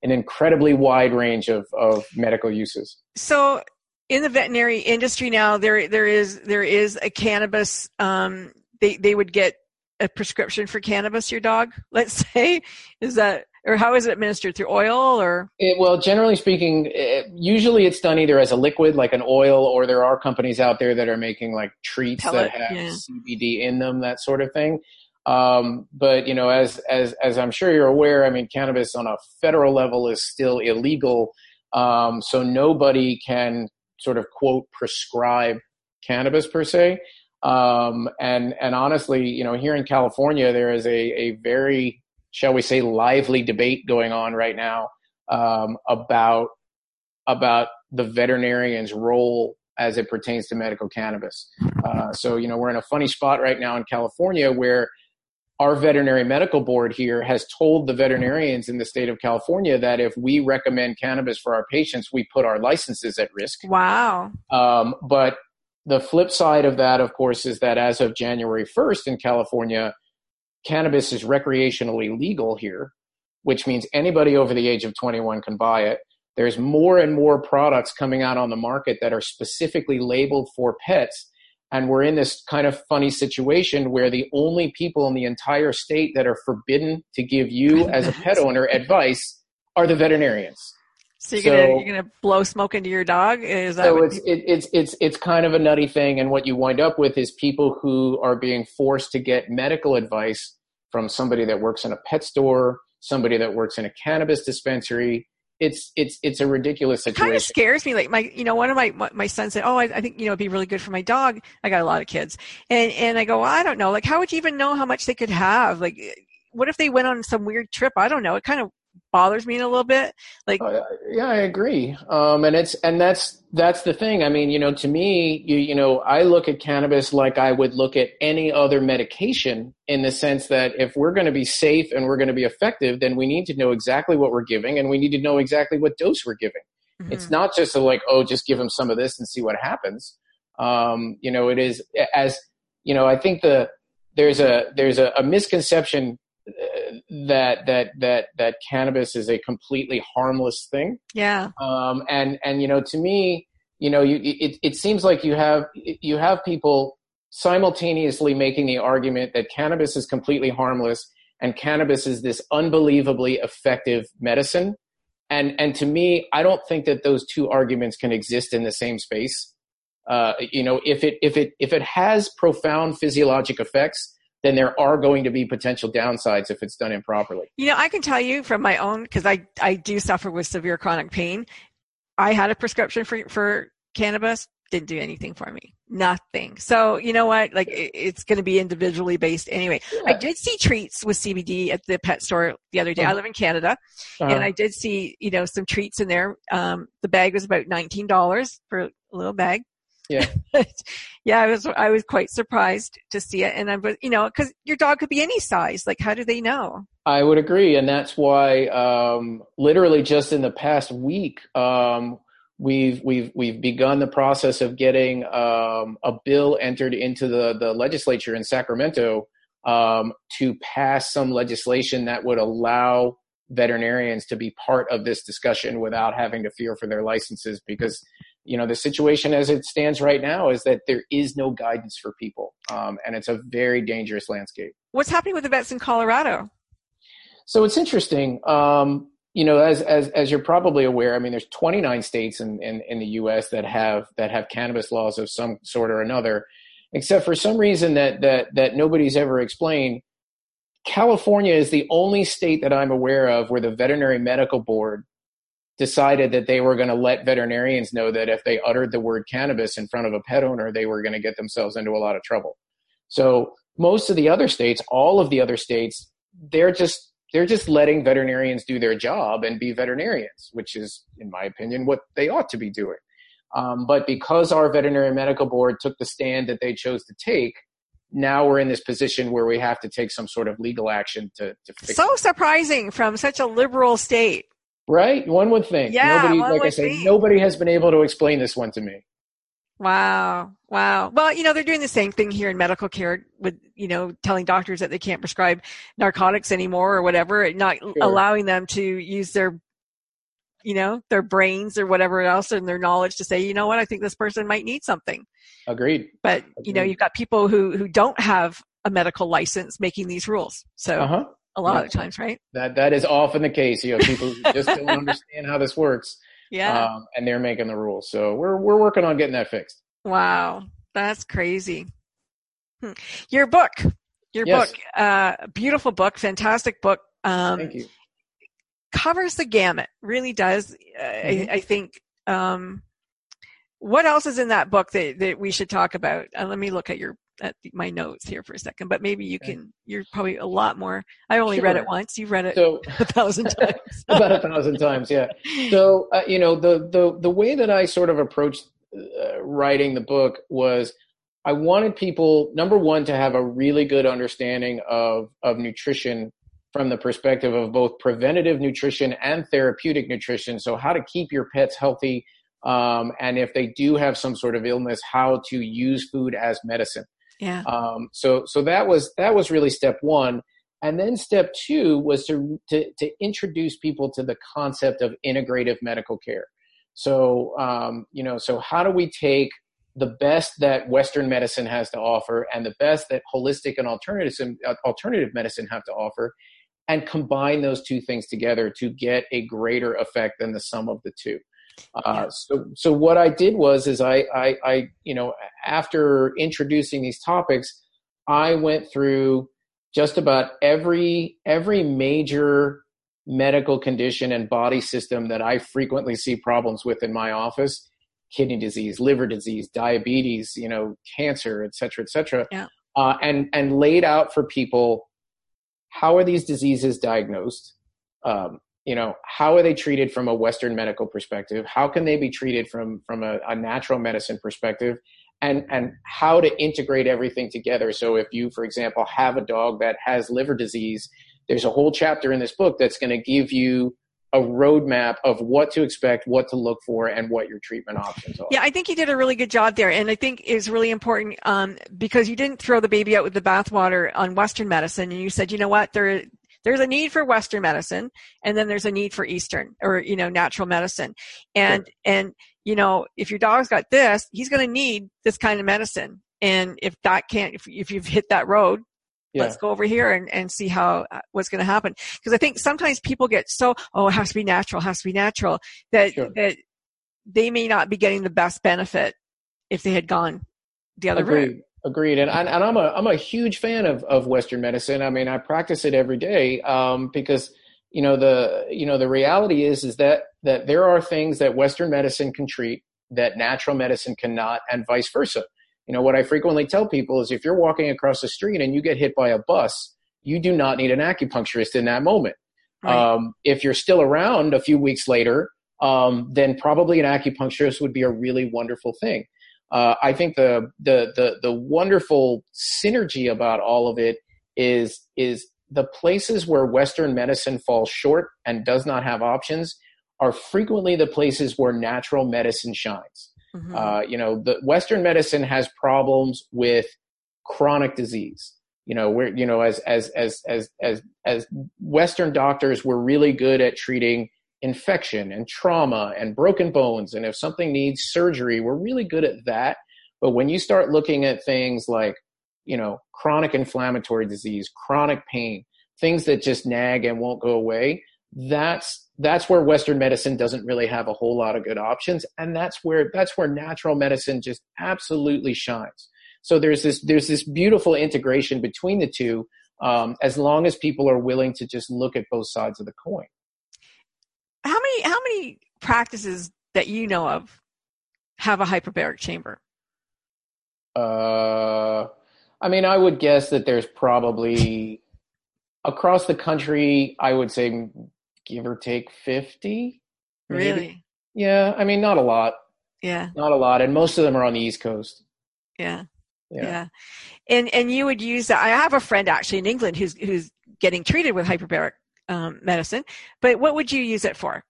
an incredibly wide range of, of medical uses. So in the veterinary industry now, there there is there is a cannabis. Um, they they would get a prescription for cannabis. Your dog, let's say, is that or how is it administered through oil or? It, well generally speaking it, usually it's done either as a liquid like an oil or there are companies out there that are making like treats Pellet, that have yeah. cbd in them that sort of thing. Um, but you know as as as i'm sure you're aware i mean cannabis on a federal level is still illegal. Um, so nobody can sort of quote prescribe cannabis per se. Um, and and honestly you know here in california there is a a very shall we say, lively debate going on right now um, about about the veterinarian's role as it pertains to medical cannabis. Uh, so, you know, we're in a funny spot right now in California where our veterinary medical board here has told the veterinarians in the state of California that if we recommend cannabis for our patients, we put our licenses at risk. Wow. Um, but the flip side of that, of course, is that as of January 1st in California, cannabis is recreationally legal here, which means anybody over the age of 21 can buy it. There's more and more products coming out on the market that are specifically labeled for pets. And we're in this kind of funny situation where the only people in the entire state that are forbidden to give you, as a pet owner, advice are the veterinarians. So you're So- gonna you're gonna blow smoke into your dog? Is that so it's it, it's it's it's kind of a nutty thing, and what you wind up with is people who are being forced to get medical advice from somebody that works in a pet store, somebody that works in a cannabis dispensary. It's it's it's a ridiculous It kind of scares me. Like my, you know, one of my my son said, "Oh, I, I think you know it'd be really good for my dog." I got a lot of kids, and and I go, well, I don't know. Like, how would you even know how much they could have? Like, what if they went on some weird trip? I don't know. It kind of bothers me a little bit. Like, Uh, yeah, I agree. Um, and it's and that's that's the thing. I mean, you know, to me, you you know, I look at cannabis like I would look at any other medication in the sense that if we're going to be safe and we're going to be effective, then we need to know exactly what we're giving and we need to know exactly what dose we're giving. mhm. It's not just a like, oh, just give them some of this and see what happens. Um, you know, it is as you know. I think the there's a there's a, a misconception uh, that that that that cannabis is a completely harmless thing. yeah, Um, and and you know, to me, you know, you it it seems like you have you have people simultaneously making the argument that cannabis is completely harmless and cannabis is this unbelievably effective medicine. And and to me, I don't think that those two arguments can exist in the same space. Uh, you know, if it if it if it has profound physiologic effects, then there are going to be potential downsides if it's done improperly. you know, I can tell you from my own because I I do suffer with severe chronic pain. I had a prescription for for cannabis. Didn't do anything for me. Nothing. So you know what? Like it, it's going to be individually based anyway. I did see treats with CBD at the pet store the other day. I Uh-huh. live in Canada, Uh, and I did see you know some treats in there. Um, the bag was about nineteen dollars for a little bag. Yeah. yeah, I was I was quite surprised to see it, and I was you know because your dog could be any size. Like, how do they know? I would agree, and that's why um, literally just in the past week, um, we've we've we've begun the process of getting um, a bill entered into the the legislature in Sacramento um, to pass some legislation that would allow veterinarians to be part of this discussion without having to fear for their licenses because you know the situation as it stands right now is that there is no guidance for people um, and it's a very dangerous landscape What's happening with the vets in Colorado? so it's interesting. Um, you know, as as as you're probably aware, I mean, there's 29 states in, in in the U.S. that have that have cannabis laws of some sort or another, except for some reason that that that nobody's ever explained. California is the only state that I'm aware of where the veterinary medical board decided that they were going to let veterinarians know that if they uttered the word cannabis in front of a pet owner, they were going to get themselves into a lot of trouble. So most of the other states, all of the other states, they're just they're just letting veterinarians do their job and be veterinarians, which is, in my opinion, what they ought to be doing. Um, but because our veterinary medical board took the stand that they chose to take, now we're in this position where we have to take some sort of legal action to, to fix So surprising from such a liberal state. Right? One would think. Yeah, nobody, like I say, think. nobody has been able to explain this one to me. Wow. Wow. Well, you know, they're doing the same thing here in medical care with, you know, telling doctors that they can't prescribe narcotics anymore or whatever, not allowing them to use their, you know, their brains or whatever else and their knowledge to say, you know what, I think this person might need something. Agreed. But, you know, you've got people who, who don't have a medical license making these rules. So Uh huh. A lot Yeah. of times, right? That that is often the case. You know, people just don't understand how this works, Yeah. um, and they're making the rules. So we're we're working on getting that fixed. Wow, that's crazy. Hmm. Your book, your Yes. book, uh, beautiful book, fantastic book. Um, Thank you. covers the gamut, really does. Uh, Mhm. I, I think. Um, what else is in that book that, that we should talk about? Uh, let me look at your at my notes here for a second, but maybe you Okay. can. You're probably a lot more. I only read it once. You've read it So a thousand times. about a thousand times, yeah. So uh, you know, the the the way that I sort of approached uh, writing the book was I wanted people number one to have a really good understanding of of nutrition from the perspective of both preventative nutrition and therapeutic nutrition. So how to keep your pets healthy, um, and if they do have some sort of illness, how to use food as medicine. Yeah. Um, so so that was that was really step one. And then step two was to, to, to introduce people to the concept of integrative medical care. So, um, you know, so how do we take the best that Western medicine has to offer and the best that holistic and alternative, alternative medicine have to offer and combine those two things together to get a greater effect than the sum of the two. Uh, so, so what I did was, is I, I, I, you know, after introducing these topics, I went through just about every every major medical condition and body system that I frequently see problems with in my office kidney disease, liver disease, diabetes, you know, cancer, et cetera, et cetera. Yeah. Uh, and, and laid out for people how are these diseases diagnosed? Um, you know, how are they treated from a Western medical perspective? How can they be treated from, from a, a natural medicine perspective? and and how to integrate everything together. So if you, for example, have a dog that has liver disease, there's a whole chapter in this book that's going to give you a roadmap of what to expect, what to look for, and what your treatment options are. Yeah, I think you did a really good job there, and I think is really important um, because you didn't throw the baby out with the bathwater on Western medicine, and you said, you know what, there there's a need for Western medicine, and then there's a need for Eastern or you know natural medicine, and sure. and you know, if your dog's got this, he's going to need this kind of medicine. And if that can't, if, if you've hit that road, yeah. let's go over here and, and see how uh, what's going to happen. Because I think sometimes people get so oh it has to be natural, has to be natural that sure. that they may not be getting the best benefit if they had gone the other Agreed. route. Agreed. And, and I'm a I'm a huge fan of of Western medicine. I mean, I practice it every day um, because you know the you know the reality is is that that there are things that western medicine can treat that natural medicine cannot and vice versa you know what i frequently tell people is if you're walking across the street and you get hit by a bus you do not need an acupuncturist in that moment right. um, if you're still around a few weeks later um, then probably an acupuncturist would be a really wonderful thing uh, i think the, the the the wonderful synergy about all of it is is the places where Western medicine falls short and does not have options are frequently the places where natural medicine shines. Mm-hmm. Uh, you know, the Western medicine has problems with chronic disease. You know, where you know, as as as as as as Western doctors, we're really good at treating infection and trauma and broken bones, and if something needs surgery, we're really good at that. But when you start looking at things like you know, chronic inflammatory disease, chronic pain, things that just nag and won't go away, that's that's where western medicine doesn't really have a whole lot of good options and that's where that's where natural medicine just absolutely shines so there's this there's this beautiful integration between the two um, as long as people are willing to just look at both sides of the coin how many how many practices that you know of have a hyperbaric chamber uh I mean, I would guess that there's probably across the country, I would say give or take 50. Maybe. Really? Yeah. I mean, not a lot. Yeah. Not a lot. And most of them are on the East Coast. Yeah. Yeah. yeah. And, and you would use that. I have a friend actually in England who's, who's getting treated with hyperbaric um, medicine, but what would you use it for?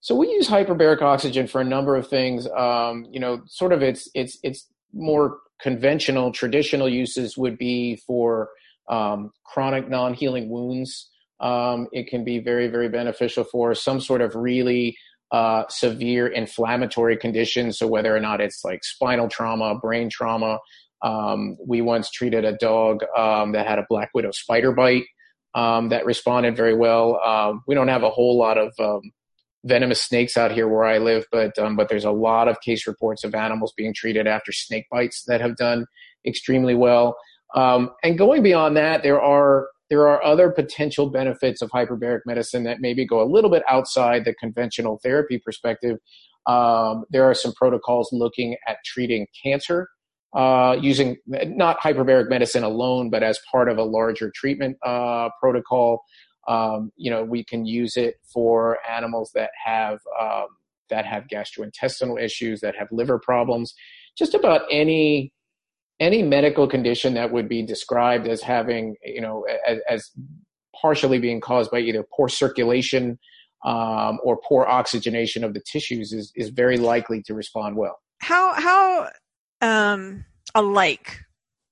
So we use hyperbaric oxygen for a number of things. Um, you know, sort of it's, it's, it's more conventional, traditional uses would be for um, chronic non-healing wounds. Um, it can be very, very beneficial for some sort of really uh, severe inflammatory condition. So whether or not it's like spinal trauma, brain trauma. Um, we once treated a dog um, that had a black widow spider bite um, that responded very well. Um, we don't have a whole lot of venomous snakes out here where I live, but um, but there's a lot of case reports of animals being treated after snake bites that have done extremely well. Um, and going beyond that, there are there are other potential benefits of hyperbaric medicine that maybe go a little bit outside the conventional therapy perspective. Um, there are some protocols looking at treating cancer uh, using not hyperbaric medicine alone, but as part of a larger treatment uh, protocol. Um, you know, we can use it for animals that have um, that have gastrointestinal issues, that have liver problems. Just about any any medical condition that would be described as having, you know, as, as partially being caused by either poor circulation um, or poor oxygenation of the tissues is, is very likely to respond well. How how um, alike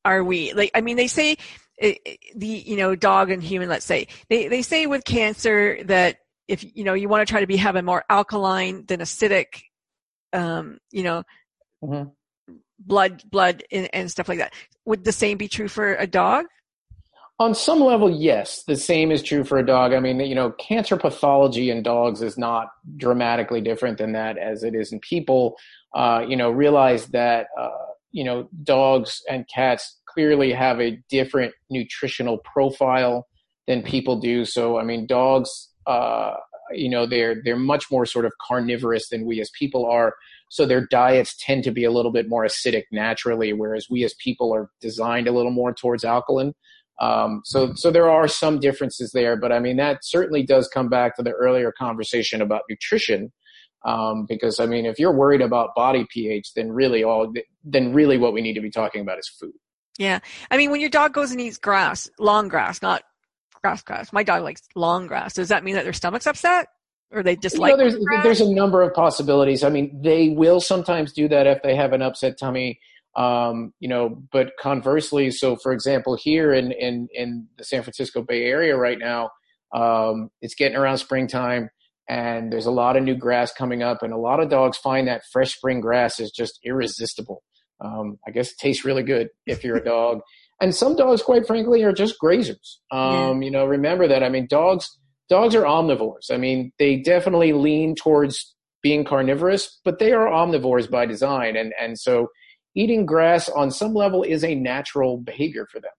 are we? Like, I mean, they say it, it, the you know dog and human. Let's say they they say with cancer that if you know you want to try to be have a more alkaline than acidic, um, you know, mm-hmm. blood blood and, and stuff like that. Would the same be true for a dog? On some level, yes. The same is true for a dog. I mean, you know, cancer pathology in dogs is not dramatically different than that as it is in people. Uh, you know, realize that, uh, you know, dogs and cats clearly have a different nutritional profile than people do. So, I mean, dogs, uh, you know, they're, they're much more sort of carnivorous than we as people are. So their diets tend to be a little bit more acidic naturally, whereas we as people are designed a little more towards alkaline. Um, so, so there are some differences there, but I mean, that certainly does come back to the earlier conversation about nutrition. Um, because I mean, if you're worried about body pH, then really all, then really what we need to be talking about is food. Yeah. I mean, when your dog goes and eats grass, long grass, not grass grass. My dog likes long grass. Does that mean that their stomach's upset? Or they dislike you know, there's, grass? there's a number of possibilities. I mean, they will sometimes do that if they have an upset tummy. Um, you know, but conversely, so for example, here in, in, in the San Francisco Bay Area right now, um, it's getting around springtime and there's a lot of new grass coming up and a lot of dogs find that fresh spring grass is just irresistible. Um, I guess it tastes really good if you're a dog. And some dogs, quite frankly, are just grazers. Um, yeah. You know, remember that. I mean, dogs dogs are omnivores. I mean, they definitely lean towards being carnivorous, but they are omnivores by design. And and so eating grass on some level is a natural behavior for them.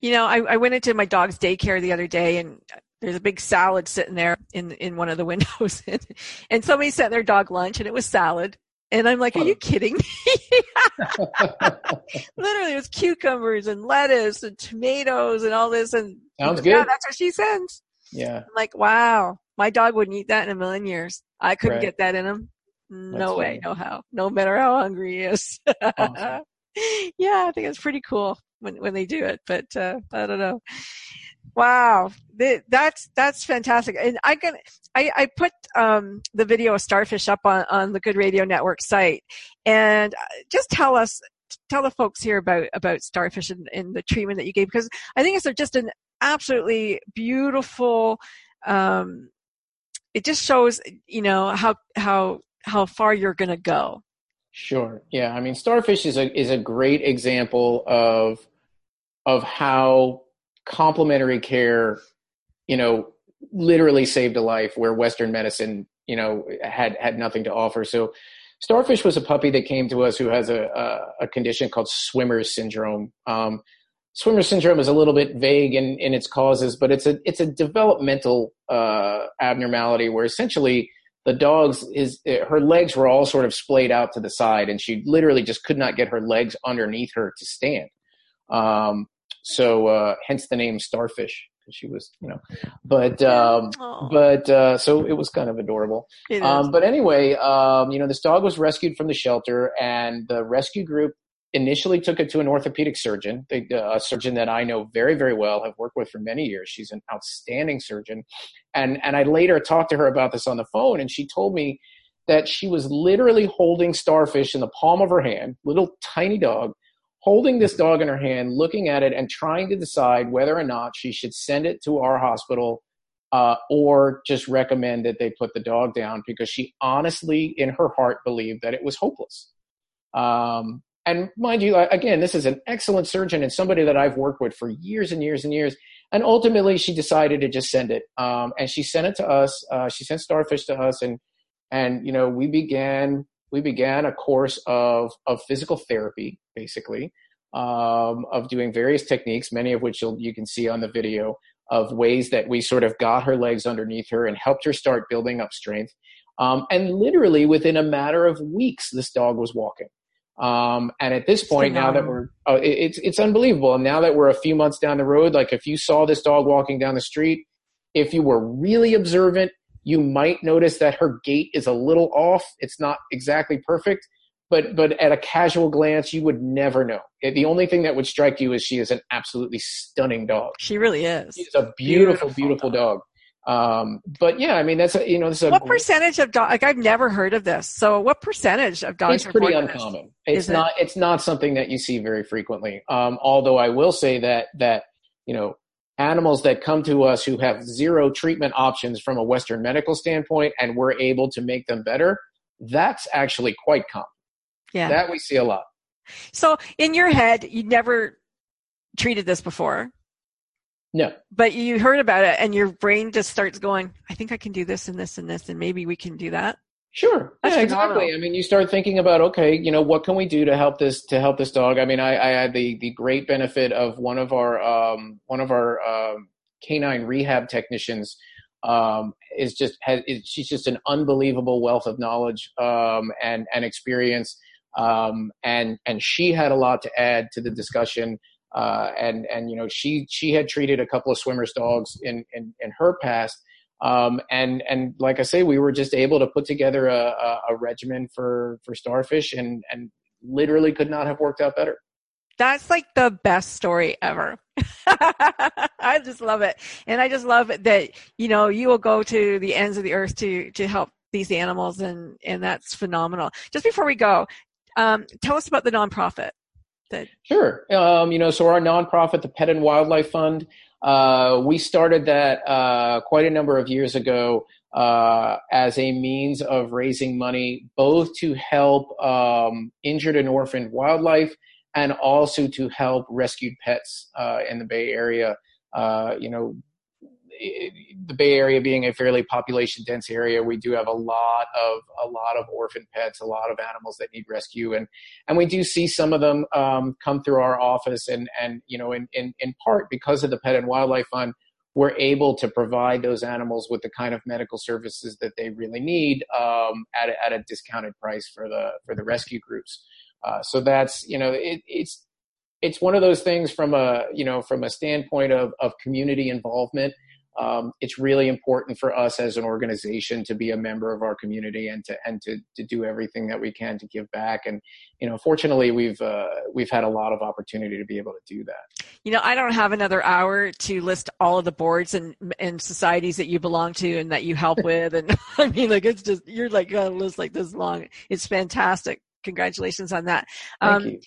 You know, I, I went into my dog's daycare the other day and there's a big salad sitting there in in one of the windows and, and somebody sent their dog lunch and it was salad and I'm like, are you kidding me? Literally, it was cucumbers and lettuce and tomatoes and all this. And sounds good. Yeah, that's what she sends. Yeah. I'm like, wow, my dog wouldn't eat that in a million years. I couldn't right. get that in him. No that's way, funny. no how. No matter how hungry he is. awesome. Yeah, I think it's pretty cool when when they do it, but uh, I don't know. Wow, that's that's fantastic. And I can I, I put um, the video of starfish up on on the Good Radio Network site, and uh, just tell us tell the folks here about about starfish and, and the treatment that you gave because I think it's just an absolutely beautiful. Um, it just shows you know how how how far you're going to go. Sure. Yeah. I mean, starfish is a is a great example of of how complementary care, you know, literally saved a life where Western medicine, you know, had had nothing to offer. So, Starfish was a puppy that came to us who has a a, a condition called Swimmer's syndrome. Um, Swimmer's syndrome is a little bit vague in, in its causes, but it's a it's a developmental uh, abnormality where essentially the dog's is her legs were all sort of splayed out to the side, and she literally just could not get her legs underneath her to stand. Um, so uh, hence the name Starfish because she was, you know, but um, but uh, so it was kind of adorable. Um, but anyway, um, you know, this dog was rescued from the shelter, and the rescue group initially took it to an orthopedic surgeon, uh, a surgeon that I know very very well, have worked with for many years. She's an outstanding surgeon, and and I later talked to her about this on the phone, and she told me that she was literally holding starfish in the palm of her hand, little tiny dog holding this dog in her hand, looking at it, and trying to decide whether or not she should send it to our hospital uh, or just recommend that they put the dog down because she honestly, in her heart, believed that it was hopeless. Um, and mind you, again, this is an excellent surgeon and somebody that I've worked with for years and years and years. And ultimately, she decided to just send it, um, and she sent it to us. Uh, she sent Starfish to us, and and you know we began we began a course of of physical therapy, basically, um, of doing various techniques, many of which you can see on the video, of ways that we sort of got her legs underneath her and helped her start building up strength. Um, and literally within a matter of weeks, this dog was walking. Um, and at this point, now that we're, oh, it, it's it's unbelievable. And now that we're a few months down the road, like if you saw this dog walking down the street, if you were really observant, you might notice that her gait is a little off. It's not exactly perfect, but but at a casual glance, you would never know. The only thing that would strike you is she is an absolutely stunning dog. She really is. She's a beautiful, beautiful, beautiful dog. Um, but yeah, I mean that's a, you know this is a what percentage of dogs? Like I've never heard of this. So what percentage of dogs? It's pretty uncommon. It's not. It? It's not something that you see very frequently. Um, although I will say that that you know animals that come to us who have zero treatment options from a Western medical standpoint, and we're able to make them better. That's actually quite common. Yeah, that we see a lot. So in your head, you never treated this before. No. But you heard about it and your brain just starts going, I think I can do this and this and this and maybe we can do that. Sure. That's yeah, exactly. I mean, you start thinking about, okay, you know, what can we do to help this, to help this dog? I mean, I, I had the, the great benefit of one of our, um, one of our, um, canine rehab technicians, um, is just, has, is, she's just an unbelievable wealth of knowledge, um, and, and experience. Um, and, and she had a lot to add to the discussion uh, and and you know she she had treated a couple of swimmers dogs in in, in her past um, and and like I say we were just able to put together a, a, a regimen for for starfish and and literally could not have worked out better that's like the best story ever. I just love it. And I just love it that, you know, you will go to the ends of the earth to, to help these animals and, and that's phenomenal. Just before we go, um, tell us about the nonprofit that sure um, you know so our nonprofit the pet and wildlife fund uh, we started that uh, quite a number of years ago uh, as a means of raising money both to help um, injured and orphaned wildlife and also to help rescued pets uh, in the bay area. Uh, you know the Bay Area being a fairly population dense area, we do have a lot of a lot of orphan pets, a lot of animals that need rescue, and and we do see some of them um, come through our office, and and you know in, in in part because of the Pet and Wildlife Fund, we're able to provide those animals with the kind of medical services that they really need um, at a, at a discounted price for the for the rescue groups. Uh, so that's you know it, it's it's one of those things from a you know from a standpoint of of community involvement um, it's really important for us as an organization to be a member of our community and to and to to do everything that we can to give back. And you know, fortunately, we've uh, we've had a lot of opportunity to be able to do that. You know, I don't have another hour to list all of the boards and and societies that you belong to and that you help with. And I mean, like it's just you're like got a list like this long. It's fantastic. Congratulations on that. Thank um, you.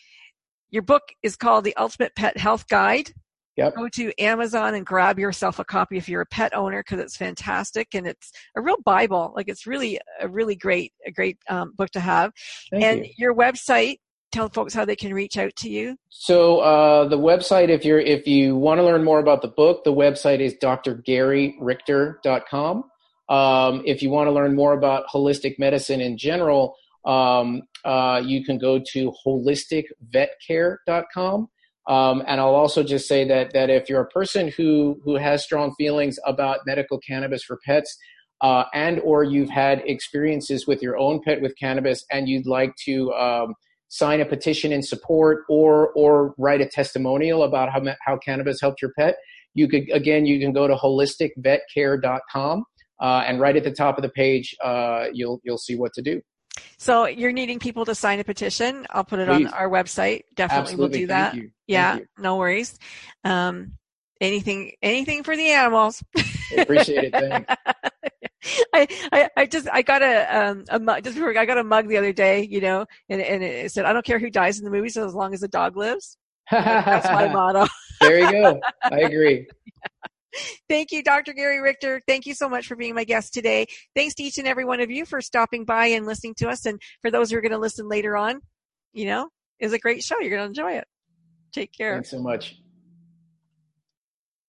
Your book is called The Ultimate Pet Health Guide Yep. Go to Amazon and grab yourself a copy if you're a pet owner because it's fantastic and it's a real Bible. Like it's really a really great a great um, book to have. Thank and you. your website, tell folks how they can reach out to you. So uh, the website, if you're if you want to learn more about the book, the website is drgaryrichter.com. Um, if you want to learn more about holistic medicine in general, um, uh, you can go to holisticvetcare.com. Um, and I'll also just say that that if you're a person who who has strong feelings about medical cannabis for pets, uh, and or you've had experiences with your own pet with cannabis, and you'd like to um, sign a petition in support or or write a testimonial about how how cannabis helped your pet, you could again you can go to holisticvetcare.com uh, and right at the top of the page uh, you'll you'll see what to do. So you're needing people to sign a petition. I'll put it Please. on our website. Definitely Absolutely. we'll do that. Yeah, no worries. Um, anything, anything for the animals. Appreciate it. Thanks. I, I, I just I got a um a mug just before I got a mug the other day, you know, and and it said I don't care who dies in the movie, so as long as the dog lives. That's my motto. there you go. I agree. Thank you, Dr. Gary Richter. Thank you so much for being my guest today. Thanks to each and every one of you for stopping by and listening to us. And for those who are going to listen later on, you know, it's a great show. You're going to enjoy it. Take care. Thanks so much.